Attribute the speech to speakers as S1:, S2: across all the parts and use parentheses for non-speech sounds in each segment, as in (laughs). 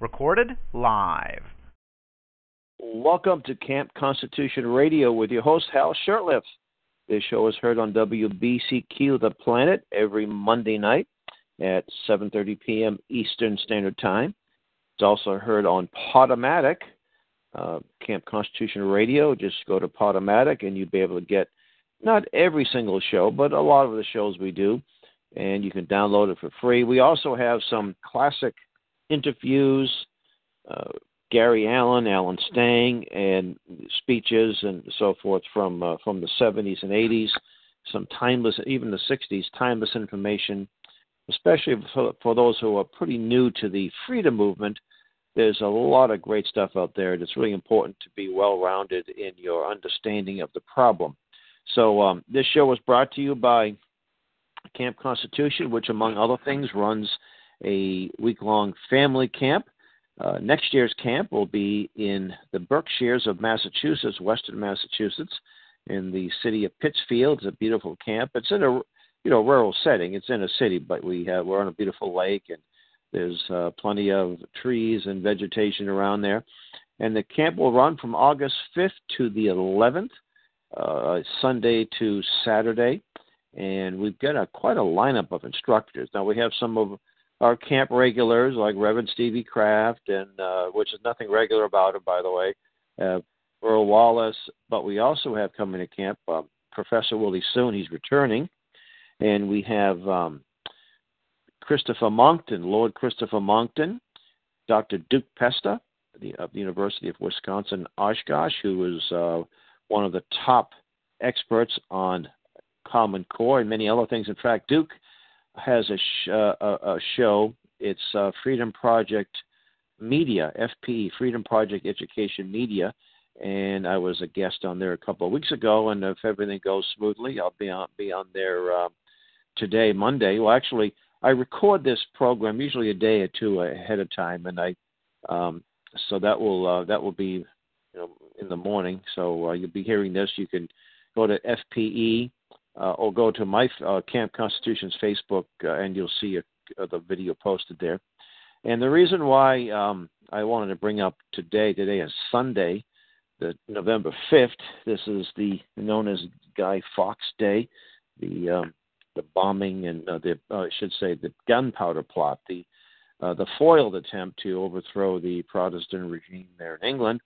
S1: Recorded live.
S2: Welcome to Camp Constitution Radio with your host, Hal Shurtleff. This show is heard on WBCQ The Planet every Monday night at 7.30 p.m. Eastern Standard Time. It's also heard on Podomatic, uh, Camp Constitution Radio. Just go to Podomatic and you'll be able to get not every single show, but a lot of the shows we do. And you can download it for free. We also have some classic – interviews, uh, Gary Allen, Alan Stang, and speeches and so forth from uh, from the 70s and 80s. Some timeless, even the 60s, timeless information, especially for, for those who are pretty new to the freedom movement. There's a lot of great stuff out there. It's really important to be well rounded in your understanding of the problem. So, um, this show was brought to you by Camp Constitution, which, among other things, runs a week long family camp. Uh, next year's camp will be in the Berkshires of Massachusetts, Western Massachusetts, in the city of Pittsfield. It's a beautiful camp. It's in a you know rural setting. It's in a city, but we have we're on a beautiful lake and there's uh, plenty of trees and vegetation around there. And the camp will run from August 5th to the 11th, uh, Sunday to Saturday. And we've got a, quite a lineup of instructors. Now we have some of our camp regulars like Reverend Stevie Craft, and uh, which is nothing regular about him, by the way, uh, Earl Wallace. But we also have coming to camp uh, Professor Willie Soon. He's returning, and we have um, Christopher Monckton, Lord Christopher Monckton, Dr. Duke Pesta the, of the University of Wisconsin Oshkosh, who is uh, one of the top experts on Common Core and many other things. In fact, Duke has a, sh- uh, a, show. It's uh, Freedom Project Media, FP, Freedom Project Education Media, and I was a guest on there a couple of weeks ago. And if everything goes smoothly, I'll be on be on there uh, today, Monday. Well, actually, I record this program usually a day or two ahead of time, and I um, so that will uh, that will be you know in the morning. So uh, you'll be hearing this. You can go to FPE uh, or go to my uh, Camp Constitution's Facebook, uh, and you'll see a, uh, the video posted there. And the reason why um, I wanted to bring up today, today is Sunday, the November fifth. This is the known as Guy Fawkes Day, the um, the bombing and uh, the uh, I should say the gunpowder plot, the the foiled attempt to overthrow the Protestant regime there in England.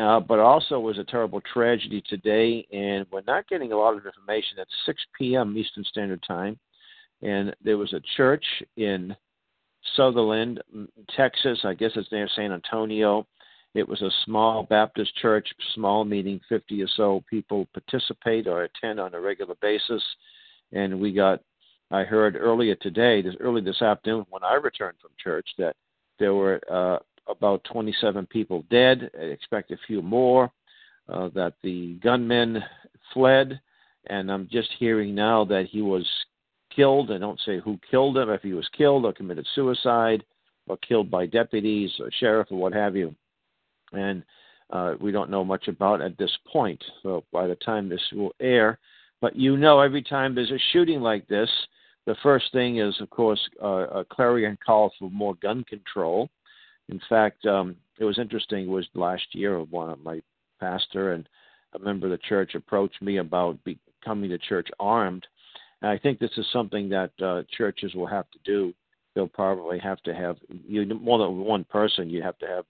S2: Uh, but also was a terrible tragedy today, and we're not getting a lot of information. At 6 p.m. Eastern Standard Time, and there was a church in Sutherland, Texas. I guess it's near San Antonio. It was a small Baptist church, small meeting, 50 or so people participate or attend on a regular basis. And we got, I heard earlier today, this early this afternoon when I returned from church, that there were uh, about 27 people dead. Expect a few more. Uh, that the gunmen fled, and I'm just hearing now that he was killed. I don't say who killed him, if he was killed or committed suicide or killed by deputies or sheriff or what have you. And uh, we don't know much about at this point. So by the time this will air, but you know, every time there's a shooting like this, the first thing is, of course, uh, a clarion call for more gun control. In fact, um, it was interesting. It was last year one of my pastor and a member of the church approached me about becoming the church armed. And I think this is something that uh, churches will have to do. They'll probably have to have you more than one person. You have to have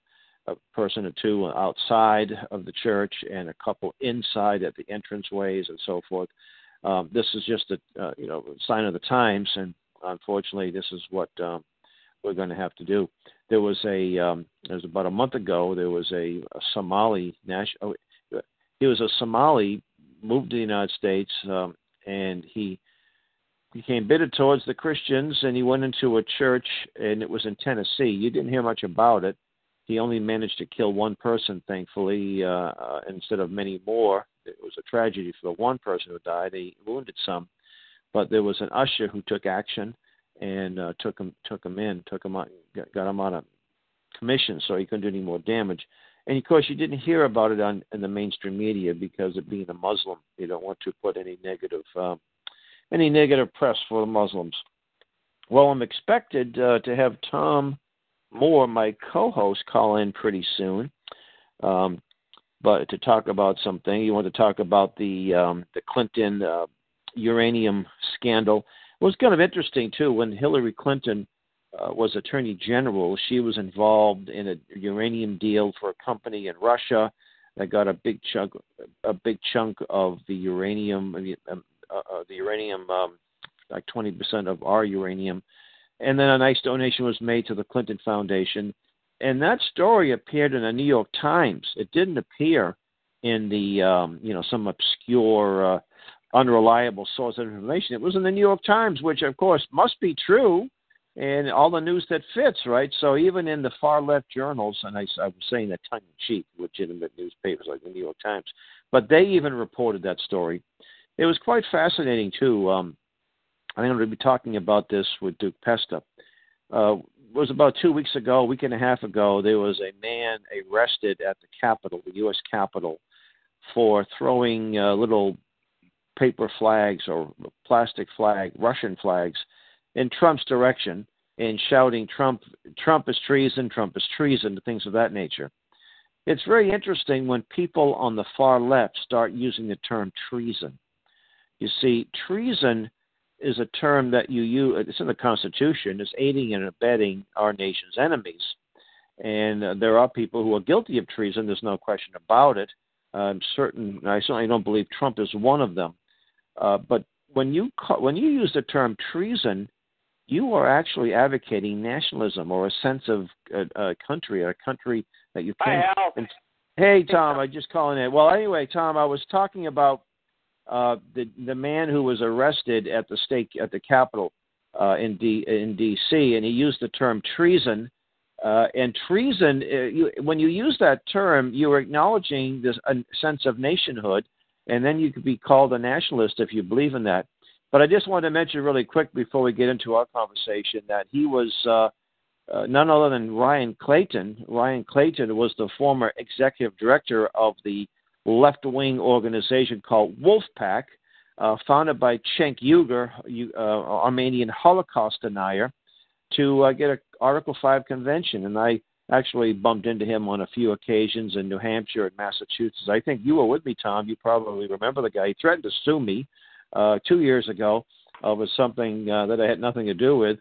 S2: a person or two outside of the church and a couple inside at the entranceways and so forth. Um, this is just a uh, you know sign of the times, and unfortunately, this is what um, we're going to have to do. There was a um, it was about a month ago. There was a, a Somali national. Oh, he was a Somali moved to the United States, um, and he became bitter towards the Christians, and he went into a church, and it was in Tennessee. You didn't hear much about it. He only managed to kill one person, thankfully, uh, uh, instead of many more. It was a tragedy for the one person who died. He wounded some, but there was an usher who took action and uh, took him took him in, took him out, got, him on a commission, so he couldn't do any more damage. And of course, you didn't hear about it on in the mainstream media because of being a Muslim. You don't want to put any negative um, any negative press for the Muslims. Well, I'm expected uh, to have Tom Moor, my co-host call in pretty soon. Um, but to talk about something, you want to talk about the um, the Clinton uh, uranium scandal. It was kind of interesting too when Hillary Clinton uh, was Attorney General. She was involved in a uranium deal for a company in Russia that got a big chunk a big chunk of the uranium uh, uh, the uranium um, like 20% of our uranium and then a nice donation was made to the Clinton Foundation. And that story appeared in the New York Times. It didn't appear in the um, you know some obscure, uh, unreliable source of information. It was in the New York Times, which of course must be true, and all the news that fits, right? So even in the far left journals, and I, I was saying that tongue in cheek, legitimate newspapers like the New York Times, but they even reported that story. It was quite fascinating too. Um, I'm going to be talking about this with Duke Pesta. Uh, it was about two weeks ago, a week and a half ago, there was a man arrested at the Capitol, the U.S. Capitol, for throwing uh, little paper flags or plastic flag, Russian flags, in Trump's direction and shouting Trump, Trump is treason, Trump is treason, things of that nature. It's very interesting when people on the far left start using the term treason. You see, treason is a term that you use. It's in the Constitution. It's aiding and abetting our nation's enemies, and uh, there are people who are guilty of treason. There's no question about it. I'm certain. I certainly don't believe Trump is one of them. Uh, but when you call, when you use the term treason, you are actually advocating nationalism or a sense of a, a country, a country that you
S3: can.
S2: Hi, Hey, Tom, I just calling in. Well, anyway, Tom, I was talking about uh, the the man who was arrested at the state at the Capitol uh, in D in D.C. and he used the term treason. Uh, and treason, uh, you, when you use that term, you are acknowledging this a sense of nationhood, and then you could be called a nationalist if you believe in that. But I just wanted to mention really quick before we get into our conversation that he was uh, uh, none other than Ryan Clayton. Ryan Clayton was the former executive director of the left wing organization called Wolf PAC, uh, founded by Cenk Uygur, uh, Armenian Holocaust denier, to uh, get an Article 5 convention. And I actually bumped into him on a few occasions in New Hampshire and Massachusetts. I think you were with me, Tom. You probably remember the guy. He threatened to sue me uh, two years ago over something uh, that I had nothing to do with.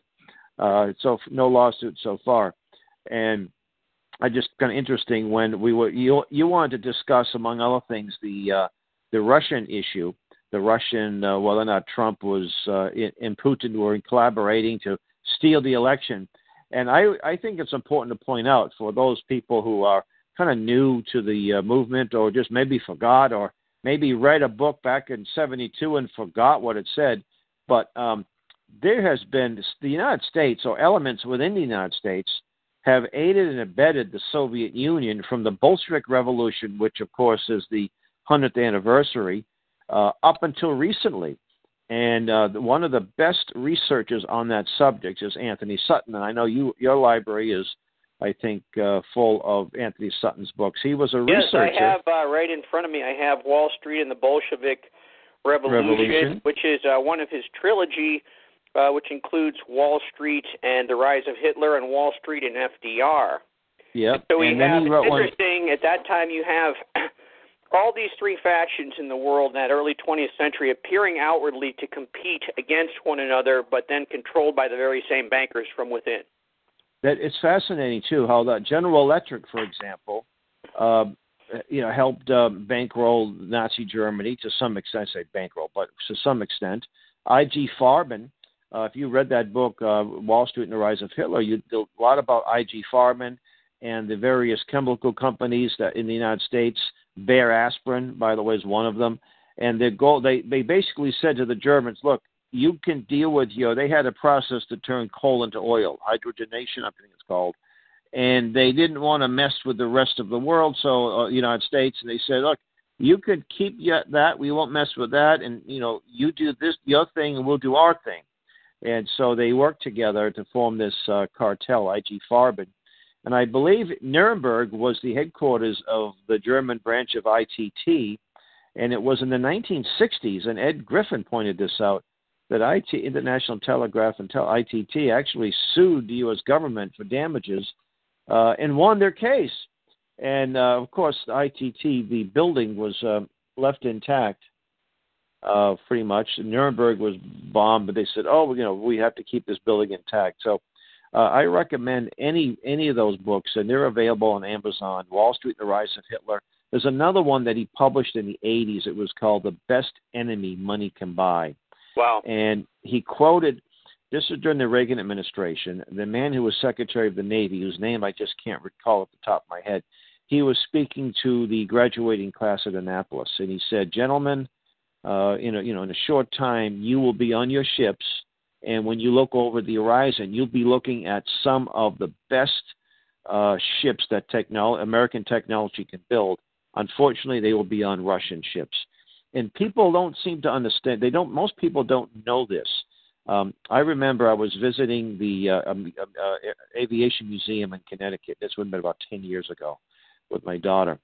S2: Uh, so no lawsuit so far. And I just kind of interesting when we were you you wanted to discuss among other things the uh, the Russian issue, the Russian uh, whether or not Trump was uh, Putin were collaborating to steal the election, and I I think it's important to point out for those people who are kind of new to the uh, movement or just maybe forgot or maybe read a book back in 72 and forgot what it said but um, there has been the United States or elements within the United States have aided and abetted the Soviet Union from the Bolshevik Revolution, which, of course, is the 100th anniversary, uh, up until recently. And uh, one of the best researchers on that subject is Anthony Sutton. And I know you, your library is, I think, uh, full of Anthony Sutton's books. He was a
S3: yes,
S2: researcher.
S3: Yes, I have uh, right in front of me. I have Wall Street and the Bolshevik Revolution,
S2: Revolution.
S3: which is uh, one of his trilogy uh, which includes Wall Street and the rise of Hitler and Wall Street and FDR.
S2: Yep.
S3: So we
S2: and
S3: have,
S2: it's
S3: interesting,
S2: one...
S3: at that time you have all these three factions in the world in that early 20th century appearing outwardly to compete against one another, but then controlled by the very same bankers from within.
S2: That it's fascinating too how that General Electric, for example, uh, you know, helped uh, bankroll Nazi Germany to some extent. I say bankroll, but to some extent, I.G. Farben uh, if you read that book, uh, Wall Street and the Rise of Hitler, you a lot about I.G. Farben and the various chemical companies that in the United States. Bayer Aspirin, by the way, is one of them. And their goal, they they basically said to the Germans, look, you can deal with your. They had a process to turn coal into oil, hydrogenation, I think it's called. And they didn't want to mess with the rest of the world, so uh, United States. And they said, look, you could keep that. We won't mess with that. And you know, you do this your thing, and we'll do our thing. And so they worked together to form this uh, cartel, IG Farben. And I believe Nuremberg was the headquarters of the German branch of ITT. And it was in the 1960s, and Ed Griffin pointed this out, that IT International Telegraph and Tel- ITT actually sued the U.S. government for damages uh, and won their case. And uh, of course, the ITT, the building was uh, left intact, uh, pretty much. Nuremberg was bombed, but they said, "Oh, you know, we have to keep this building intact." So, uh, I recommend any any of those books, and they're available on Amazon. Wall Street: The Rise of Hitler. There's another one that he published in the 80s. It was called "The Best Enemy Money Can Buy."
S3: Wow!
S2: And he quoted. This was during the Reagan administration. The man who was Secretary of the Navy, whose name I just can't recall at the top of my head, he was speaking to the graduating class at Annapolis, and he said, "Gentlemen, uh, in a you know in a short time, you will be on your ships, and when you look over the horizon, you'll be looking at some of the best uh, ships that technolo- American technology can build. Unfortunately, they will be on Russian ships, and people don't seem to understand. They don't. Most people don't know this." Um, I remember I was visiting the uh, um, uh, uh Aviation Museum in Connecticut. This would have been about 10 years ago with my daughter,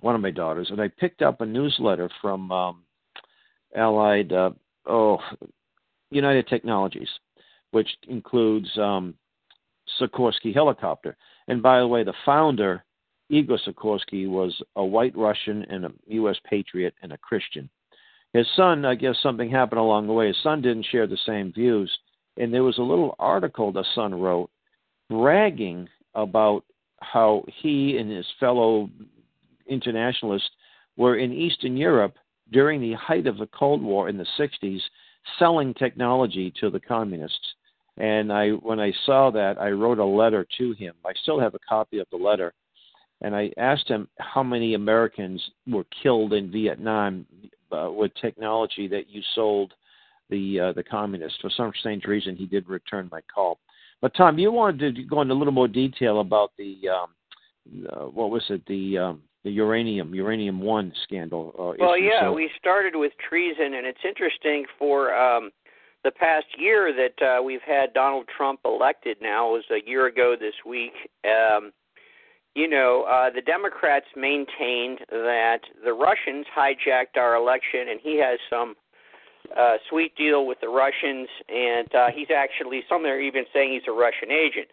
S2: one of my daughters, and I picked up a newsletter from um, Allied, uh, oh, United Technologies, which includes um, Sikorsky helicopter. And by the way, the founder, Igor Sikorsky, was a white Russian and a U.S. patriot and a Christian. His son, I guess something happened along the way. His son didn't share the same views. And there was a little article the son wrote bragging about how he and his fellow internationalists were in Eastern Europe during the height of the Cold War in the 60s selling technology to the communists. And I, when I saw that, I wrote a letter to him. I still have a copy of the letter. And I asked him how many Americans were killed in Vietnam uh, with technology that you sold the uh, the communists. For some strange reason, he did return my call. But Tom, you wanted to go into a little more detail about the um, uh, what was it the um, the uranium uranium one scandal. Uh,
S3: well,
S2: issue.
S3: yeah,
S2: so,
S3: we started with treason, and it's interesting for um, the past year that uh, we've had Donald Trump elected. Now it was a year ago this week. Um, you know, uh, the Democrats maintained that the Russians hijacked our election, and he has some uh, sweet deal with the Russians, and uh, he's actually some are even saying he's a Russian agent.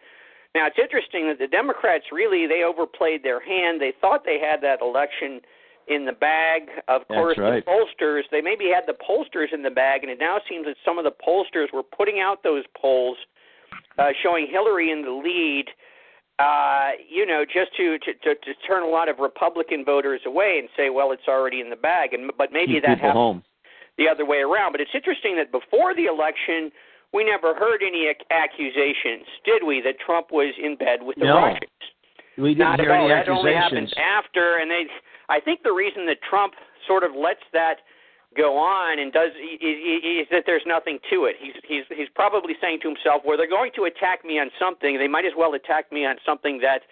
S3: Now it's interesting that the Democrats really they overplayed their hand. They thought they had that election in the bag. Of course,
S2: right.
S3: the pollsters they maybe had the pollsters in the bag, and it now seems that some of the pollsters were putting out those polls uh, showing Hillary in the lead. Uh, you know, just to, to to to turn a lot of Republican voters away and say, well, it's already in the bag, and but maybe
S2: keep
S3: that happened
S2: home
S3: the other way around. But it's interesting that before the election, we never heard any ac- accusations, did we, that Trump was in bed with the
S2: No.
S3: Russians?
S2: We didn't
S3: Not
S2: hear any
S3: That only happens
S2: accusations.
S3: after, and they. I think the reason that Trump sort of lets that go on and does is, is that there's nothing to it. He's he's he's probably saying to himself, "Well, they're going to attack me on something. They might as well attack me on something that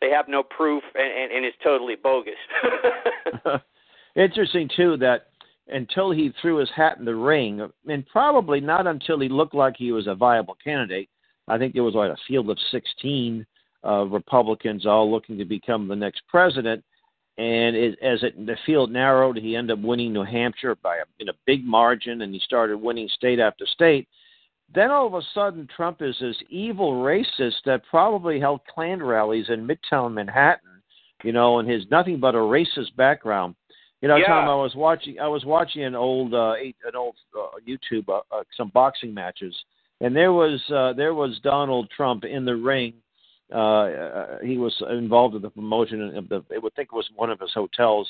S3: they have no proof and, and, and is totally bogus." (laughs) (laughs)
S2: Interesting too that until he threw his hat in the ring, and probably not until he looked like he was a viable candidate. I think there was like a field of 16 uh, Republicans all looking to become the next president. And it, as it, the field narrowed, he ended up winning New Hampshire by a, in a big margin, and he started winning state after state. Then all of a sudden, Trump is this evil racist that probably held Klan rallies in Midtown Manhattan, you know, and has nothing but a racist background. You know,
S3: Yeah.
S2: Tom, I was watching I was watching an old uh, an old uh, YouTube uh, uh, some boxing matches, and there was uh, there was Donald Trump in the ring. Uh, uh, he was involved in the promotion of the. I would think it was one of his hotels.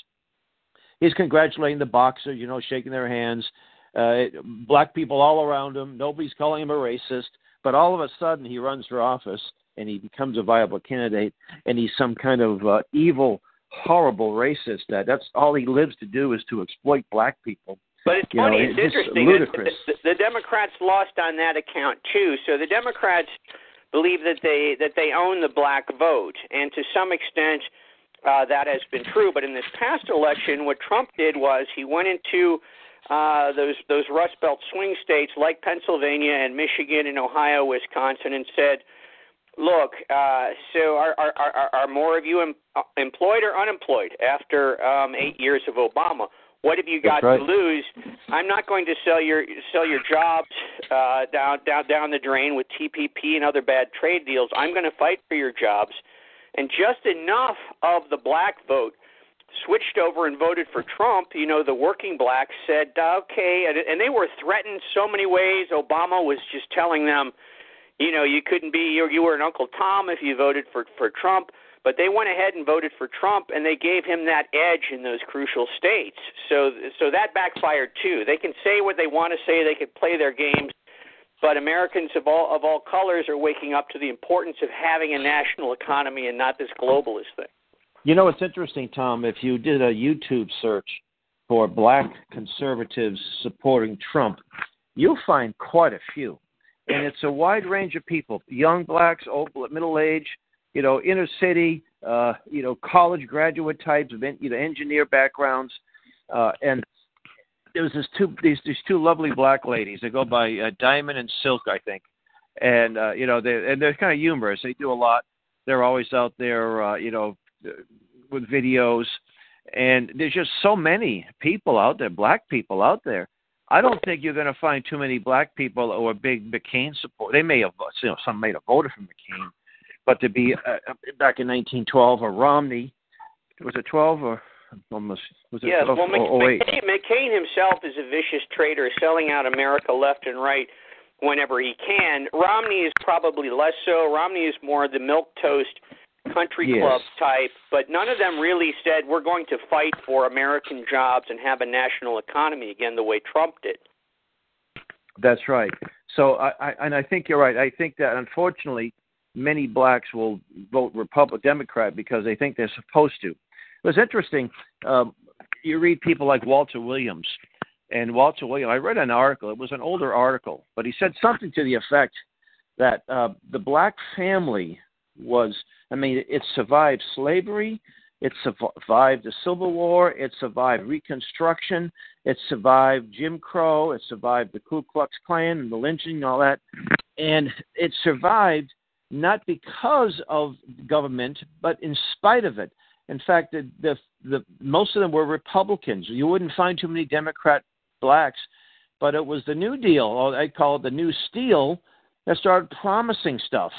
S2: He's congratulating the boxer, you know, shaking their hands. Uh, black people all around him. Nobody's calling him a racist. But all of a sudden, he runs for office and he becomes a viable candidate, and he's some kind of uh, evil horrible racist that that's all he lives to do is to exploit black people.
S3: But it's
S2: You know,
S3: funny.
S2: it's
S3: it's interesting.
S2: ludicrous.
S3: that The, the Democrats lost on that account too. So the Democrats believe that they that they own the black vote, and to some extent uh, that has been true. But in this past election, what Trump did was he went into uh, those those Rust Belt swing states like Pennsylvania and Michigan and Ohio, Wisconsin, and said, "Look, uh, so are, are are are more of you em- uh, employed or unemployed after um, eight years of Obama?" What have you got
S2: right.
S3: to lose? I'm not going to sell your sell your jobs uh, down down down the drain with TPP and other bad trade deals. I'm going to fight for your jobs, and just enough of the black vote switched over and voted for Trump. You know, the working blacks said okay, and, and they were threatened so many ways. Obama was just telling them, you know, you couldn't be you, you were an Uncle Tom if you voted for for Trump. But they went ahead and voted for Trump, and they gave him that edge in those crucial states. So, so that backfired too. They can say what they want to say. They can play their games, but Americans of all of all colors are waking up to the importance of having a national economy and not this globalist thing.
S2: You know, it's interesting, Tom. If you did a YouTube search for black conservatives supporting Trump, you'll find quite a few. And it's a wide range of people young blacks, old, middle age, you know, inner city, uh, you know, college graduate types, you know, engineer backgrounds, uh, and there was this two these these two lovely black ladies. They go by uh, Diamond and Silk, I think, and uh, you know they and they're kind of humorous. They do a lot. They're always out there, uh, you know, with videos, and there's just so many people out there, black people out there. I don't think you're going to find too many black people who are big McCain support. They may have, you know, some may have voted for McCain, but to be uh, back in 1912 or Romney, was it 12 or almost was it
S3: yes,
S2: 12
S3: well,
S2: or
S3: McCain, McCain himself is a vicious traitor, selling out America left and right whenever he can. Romney is probably less so. Romney is more the milk toast country
S2: yes.
S3: club type, but none of them really said we're going to fight for American jobs and have a national economy again the way Trump did.
S2: That's right. So I, I and I think you're right. I think that unfortunately many blacks will vote Republican Democrat because they think they're supposed to. It was interesting. Um, you read people like Walter Williams, and Walter Williams. I read an article. It was an older article, but he said something to the effect that uh, the black family was. I mean, it survived slavery. It survived the Civil War. It survived Reconstruction. It survived Jim Crow. It survived the Ku Klux Klan and the lynching and all that. And it survived not because of government, but in spite of it. In fact, the, the, the, most of them were Republicans. You wouldn't find too many Democrat blacks, but it was the New Deal, or I call it the New Steel, that started promising stuff.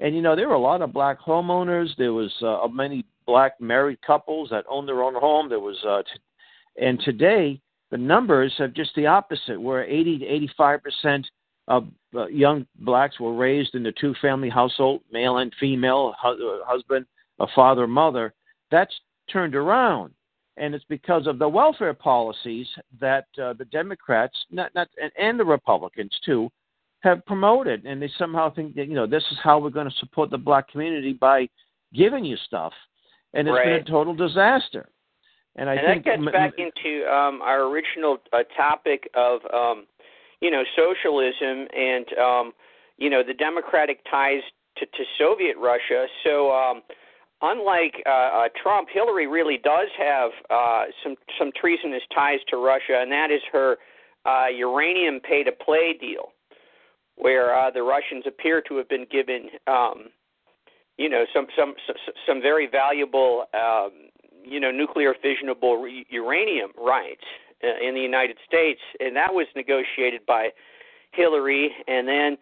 S2: And you know, there were a lot of black homeowners. There was uh, many black married couples that owned their own home. There was, uh, t- and today the numbers have just the opposite. Where 80 to 85 percent of uh, young blacks were raised in the two family household, male and female, hu- uh, husband, a father, mother. That's turned around. And it's because of the welfare policies that uh, the Democrats, not, not, and, and the Republicans too, have promoted. And they somehow think that, you know, this is how we're going to support the black community by giving you stuff. And it's
S3: right.
S2: been a total disaster. And I
S3: and
S2: think
S3: that gets back into um, our original uh, topic of um, you know, socialism and um, you know the democratic ties to, to Soviet Russia. So um, unlike uh, uh, Trump, Hillary really does have uh, some some treasonous ties to Russia, and that is her uh, uranium pay-to-play deal, where uh, the Russians appear to have been given, um, you know, some some some very valuable, um, you know, nuclear fissionable uranium rights uh, in the United States, and that was negotiated by Hillary. And then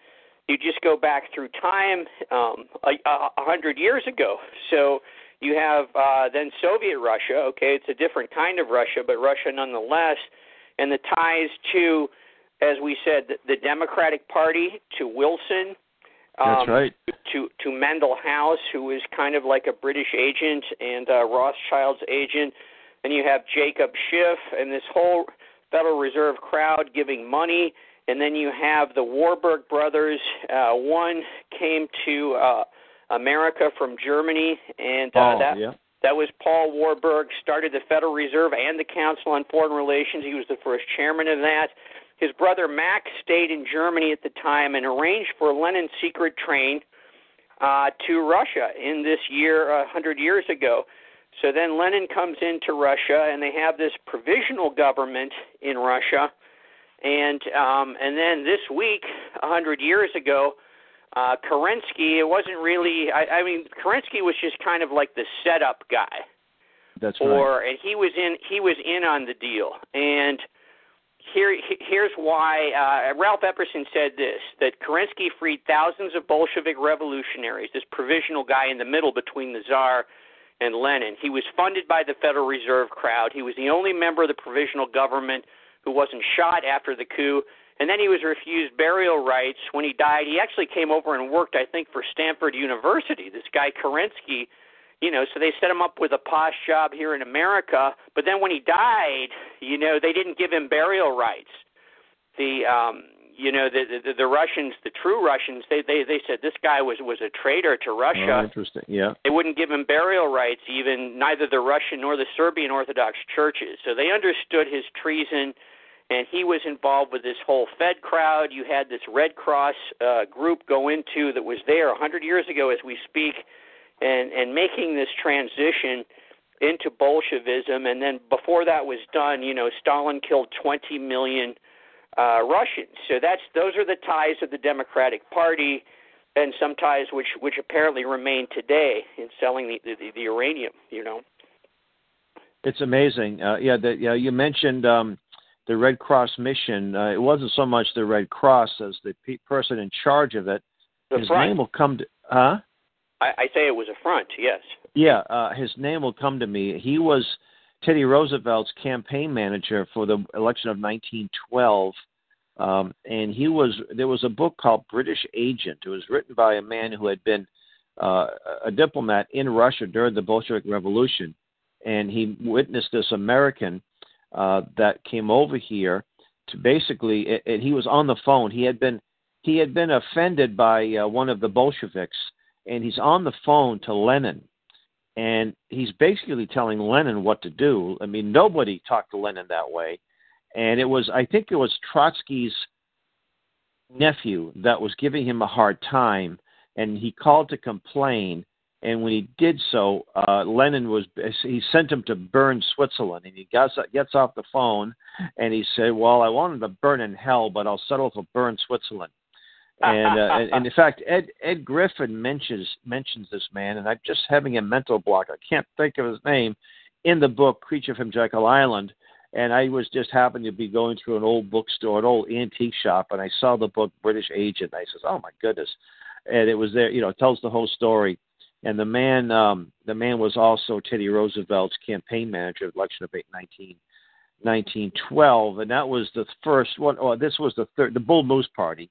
S3: you just go back through time um, a, a hundred years ago. So you have uh, then Soviet Russia. Okay, it's a different kind of Russia, but Russia nonetheless, and the ties to, as we said, the, the Democratic Party to Wilson. Um,
S2: That's right.
S3: To to Mandell House, who is kind of like a British agent and uh, Rothschild's agent and you have Jacob Schiff and this whole Federal Reserve crowd giving money. And then you have the Warburg brothers. Uh, one came to uh, America from Germany, and uh,
S2: oh,
S3: that
S2: yeah.
S3: that was Paul Warburg. Started the Federal Reserve and the Council on Foreign Relations. He was the first chairman of that. His brother Max stayed in Germany at the time and arranged for Lenin's secret train uh, to Russia in this year, a uh, hundred years ago. So then Lenin comes into Russia, and they have this provisional government in Russia. And um, and then this week, a hundred years ago, uh, Kerensky. It wasn't really. I, I mean, Kerensky was just kind of like the setup guy.
S2: That's
S3: or
S2: right.
S3: and he was in he was in on the deal and here here's why uh, Ralph Epperson said this that Kerensky freed thousands of Bolshevik revolutionaries this provisional guy in the middle between the czar and Lenin. He was funded by the Federal Reserve crowd. He was the only member of the provisional government who wasn't shot after the coup. And then he was refused burial rights when he died. He actually came over and worked I think for Stanford University. This guy Kerensky you know, so they set him up with a posh job here in America. But then when he died, you know, they didn't give him burial rights. The um, you know, the, the the Russians, the true Russians, they they they said this guy was was a traitor to Russia.
S2: Oh, interesting. Yeah.
S3: They wouldn't give him burial rights, even neither the Russian nor the Serbian Orthodox churches. So they understood his treason and he was involved with this whole Fed crowd. You had this Red Cross uh, group go into that was there a hundred years ago, as we speak, and and making this transition into Bolshevism. And then before that was done, you know, Stalin killed 20 million uh, Russians. So that's those are the ties of the Democratic Party, and some ties which which apparently remain today in selling the the, the uranium. You know.
S2: It's amazing. Uh, yeah, the, yeah. You mentioned um, the Red Cross mission. Uh, it wasn't so much the Red Cross as the pe- person in charge of it. His name will come to. Huh?
S3: I, I say it was a front. Yes.
S2: Yeah, uh, his name will come to me. He was Teddy Roosevelt's campaign manager for the election of 1912, um, and he was. There was a book called British Agent. It was written by a man who had been uh, a diplomat in Russia during the Bolshevik Revolution, and he witnessed this American uh, that came over here to basically. And he was on the phone. He had been he had been offended by uh, one of the Bolsheviks, and he's on the phone to Lenin and he's basically telling Lenin what to do. I mean, nobody talked to Lenin that way, and it was I think it was Trotsky's nephew that was giving him a hard time, and he called to complain. And when he did so, uh, Lenin was he sent him to Bern Switzerland, and he gets gets off the phone, and he said, "Well, I want him to burn in hell, but I'll settle for Bern Switzerland." And, uh, and, and in fact, Ed Ed Griffin mentions mentions this man, and I'm just having a mental block. I can't think of his name in the book Creature from Jekyll Island. And I was just happened to be going through an old bookstore, an old antique shop, and I saw the book British Agent. And I says, "Oh my goodness!" And it was there. You know, it tells the whole story. And the man, um, the man was also Teddy Roosevelt's campaign manager election of 19, 1912, and that was the first one. Oh, this was the third, the Bull Moose Party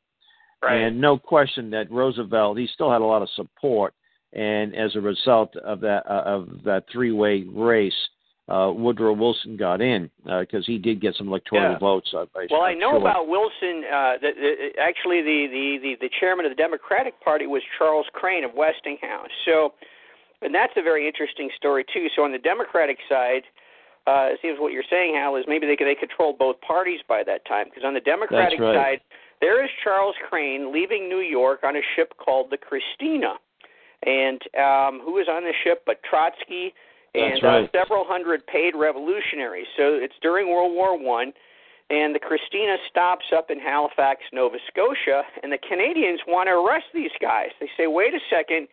S3: Right.
S2: and no question that Roosevelt he still had a lot of support, and as a result of that uh, of that three way race, uh, Woodrow Wilson got in because uh, he did get some electoral
S3: Yeah.
S2: votes. I, I,
S3: Well, I know
S2: sure.
S3: about Wilson. Uh, the, the, actually, the, the, the, the chairman of the Democratic Party was Charles Crane of Westinghouse. So, and that's a very interesting story too. So, on the Democratic side, uh, it seems what you're saying, Hal, is maybe they they controlled both parties by that time. Because on the Democratic
S2: right.
S3: side, there is Charles Crane leaving New York on a ship called the Christina, and um, who was on the ship but Trotsky and
S2: right.
S3: uh, several hundred paid revolutionaries. So it's during World War One and the Christina stops up in Halifax, Nova Scotia, and the Canadians want to arrest these guys. They say, wait a second,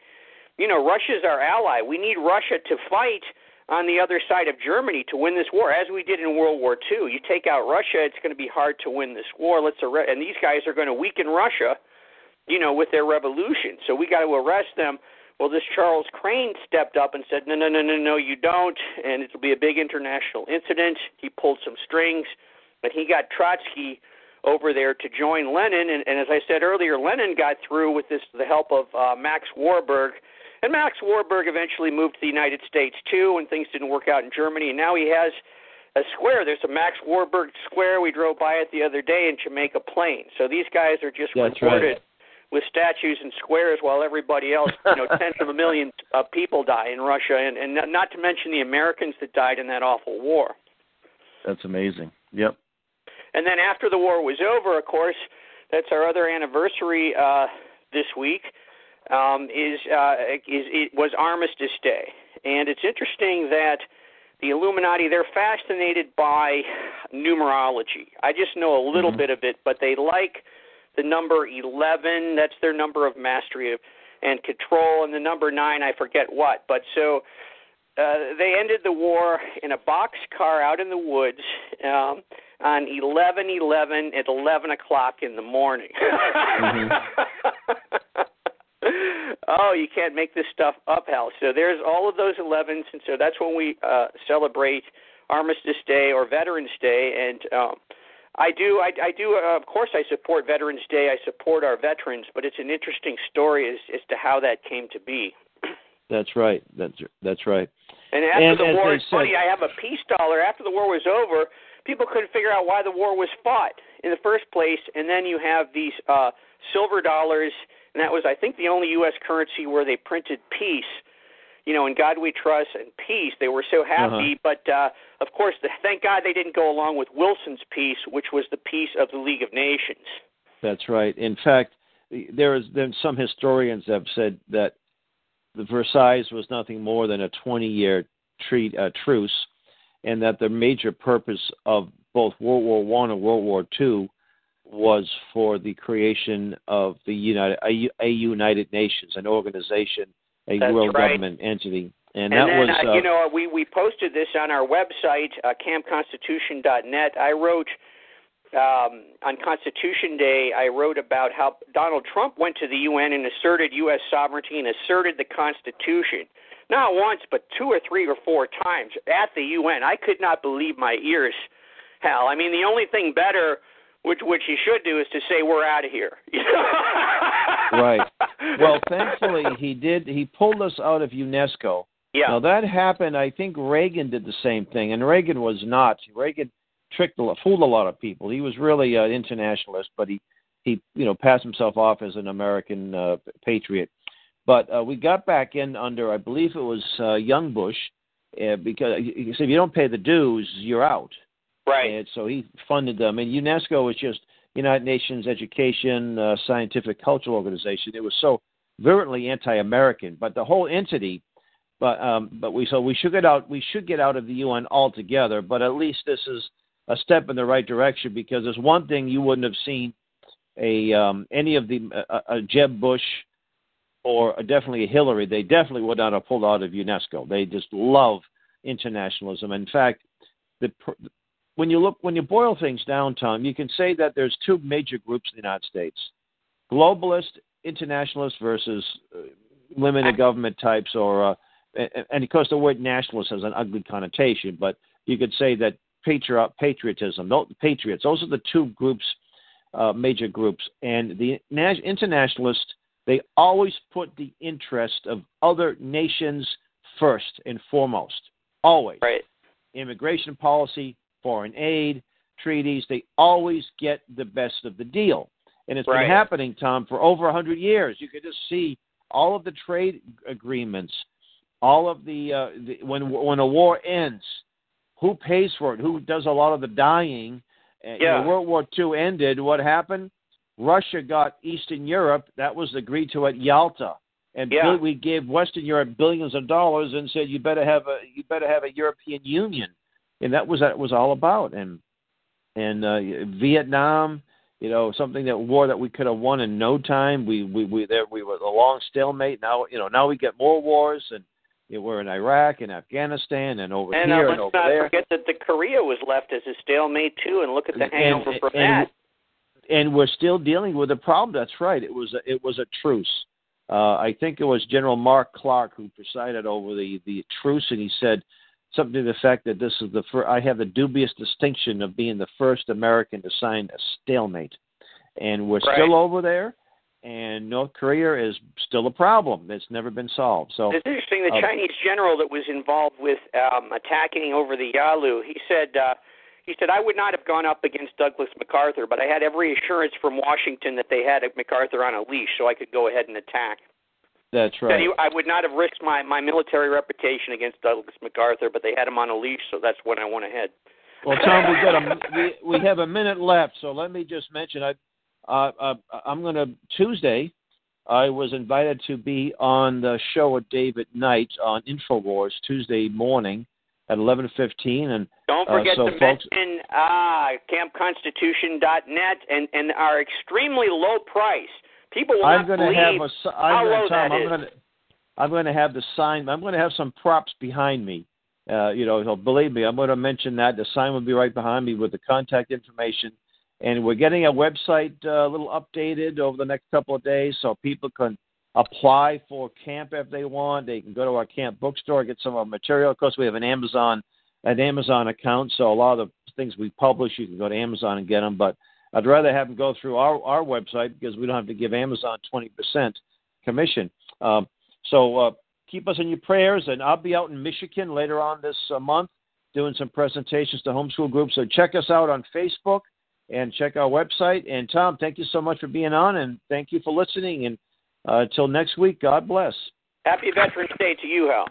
S3: you know, Russia's our ally. We need Russia to fight on the other side of Germany to win this war, as we did in World War II. You take out Russia, it's going to be hard to win this war. Let's arrest, and these guys are going to weaken Russia, you know, with their revolution. So we got to arrest them. Well, this Charles Crane stepped up and said, no, no, no, no, no, you don't, and it'll be a big international incident. He pulled some strings but he got Trotsky over there to join Lenin, and, and as I said earlier, Lenin got through with this the help of uh, Max Warburg, and Max Warburg eventually moved to the United States too, and things didn't work out in Germany, and now he has a square. There's a Max Warburg square. We drove by it the other day in Jamaica Plain. So these guys are just
S2: That's
S3: rewarded
S2: right.
S3: with statues and squares, while everybody else, you know, (laughs) tens of a million uh, people die in Russia, and, and not- not to mention the Americans that died in that awful war.
S2: That's amazing. Yep.
S3: And then after the war was over, of course, that's our other anniversary uh, this week. Um, is uh, is it was Armistice Day, and it's interesting that the Illuminati they're fascinated by numerology. I just know a little
S2: Mhm.
S3: bit of it, but they like the number eleven. That's their number of mastery of, and control, and the number nine I forget what. But so uh, they ended the war in a box car out in the woods um, on eleven eleven at eleven o'clock in the morning.
S2: Mm-hmm. (laughs)
S3: oh, you can't make this stuff up, Hal. So there's all of those 11s, and so that's when we uh, celebrate Armistice Day or Veterans Day. And um, I do, I, I do. Uh, of course, I support Veterans Day. I support our veterans, but it's an interesting story as as to how that came to be.
S2: That's right. That's that's right.
S3: And after
S2: And
S3: the war, it's funny. I have a peace dollar. After the war was over, people couldn't figure out why the war was fought in the first place, and then you have these uh, silver dollars, and that was, I think, the only U.S. currency where they printed peace. You know, in God we trust and peace. They were so happy, but uh, of course, the, thank God they didn't go along with Wilson's peace, which was the peace of the League of Nations.
S2: That's right. In fact, there is then some historians have said that the Versailles was nothing more than a 20-year treat, uh, truce, and that the major purpose of both World War One and World War Two was for the creation of the United a, a United Nations, an organization, a
S3: That's
S2: world
S3: right.
S2: government entity, and,
S3: And,
S2: that
S3: then,
S2: was
S3: uh,
S2: uh,
S3: you know, we we posted this on our website, uh, campconstitution.net. I wrote um, on Constitution Day. I wrote about how Donald Trump went to the UN and asserted U.S. sovereignty and asserted the Constitution. Not once, but two or three or four times at the UN. I could not believe my ears, Hal. I mean, the only thing better, which which he should do, is to say we're out of here. (laughs)
S2: Right. well, thankfully he did. He pulled us out of UNESCO.
S3: yeah.
S2: Now that happened. I think Reagan did the same thing, and Reagan was not. Reagan tricked a lot, fooled a lot of people. He was really an internationalist, but he he you know passed himself off as an American uh, patriot. But uh, we got back in under, I believe it was uh, Young Bush, uh, because he said if you don't pay the dues, you're out.
S3: Right.
S2: And so he funded them. And UNESCO was just United Nations Education, uh, Scientific, Cultural Organization. It was so virulently anti-American, but the whole entity. But um, but we so we should get out. We should get out of the UN altogether. But at least this is a step in the right direction because there's one thing you wouldn't have seen a um, any of the uh, Jeb Bush or definitely Hillary. They definitely would not have pulled out of UNESCO. They just love internationalism. In fact, the when you look when you boil things down, Tom, you can say that there's two major groups in the United States: globalist internationalist versus uh, limited government types, or uh, and, and of course the word nationalist has an ugly connotation, but you could say that patriot patriotism, patriots. Those are the two groups, uh, major groups, and the internationalists they always put the interest of other nations first and foremost, always
S3: Right.
S2: immigration policy, foreign aid, treaties, they always get the best of the deal. And it's
S3: Right.
S2: been happening, Tom, for over 100 years. You can just see all of the trade agreements, all of the, uh, the when when a war ends, who pays for it? Who does a lot of the dying? You know,
S3: Yeah.
S2: World War II ended. What happened? Russia got Eastern Europe. That was agreed to at Yalta, and
S3: Yeah.
S2: we gave Western Europe billions of dollars and said you better have a you better have a European Union, and that was that was all about. And and uh, Vietnam, you know, something that war that we could have won in no time. We we we there we were a long stalemate. Now you know now we get more wars and. You know, we're in Iraq and Afghanistan and over here
S3: And uh,
S2: here
S3: let's not forget that the Korea was left as a stalemate too, and look at the
S2: And-
S3: hangover from
S2: and-
S3: that.
S2: and we're still dealing with the problem. That's right. It was a, it was a truce. Uh, I think it was General Mark Clark who presided over the the truce, and he said something to the fact that this is the fir- I have the dubious distinction of being the first American to sign a stalemate, and we're
S3: Right.
S2: still over there. And North Korea is still a problem. It's never been solved. So
S3: It's interesting. The
S2: uh,
S3: Chinese general that was involved with um, attacking over the Yalu, he said, uh, he said, I would not have gone up against Douglas MacArthur, but I had every assurance from Washington that they had MacArthur on a leash, so I could go ahead and attack.
S2: That's right.
S3: he, I would not have risked my my military reputation against Douglas MacArthur, but they had him on a leash, so that's when I went ahead.
S2: Well, Tom, we got a we we have a minute left, so let me just mention I uh, uh, I'm going to Tuesday. I was invited to be on the show with David Knight on Infowars Tuesday morning at 11:15, and
S3: Don't
S2: Uh,
S3: forget
S2: so
S3: to
S2: folks-
S3: mention ah, campconstitution.net and, and our extremely low price. People will
S2: I'm
S3: not
S2: going to
S3: believe
S2: have a
S3: how
S2: I'm
S3: low
S2: gonna, Tom,
S3: that
S2: I'm
S3: is.
S2: to I'm going to have the sign. I'm going to have some props behind me. Uh, you know, so believe me, I'm going to mention that the sign will be right behind me with the contact information. And we're getting a website uh, a little updated over the next couple of days, so people can apply for camp if they want. They can go to our camp bookstore, get some of our material. Of course, we have an Amazon an Amazon account, so a lot of the things we publish, you can go to Amazon and get them. But I'd rather have them go through our our website because we don't have to give Amazon twenty percent commission. Um, so uh, keep us in your prayers, and I'll be out in Michigan later on this uh, month doing some presentations to homeschool groups. So check us out on Facebook and check our website. And Tom, thank you so much for being on, and thank you for listening. And uh, until next week, God bless.
S3: Happy Veterans Day to you, Hal.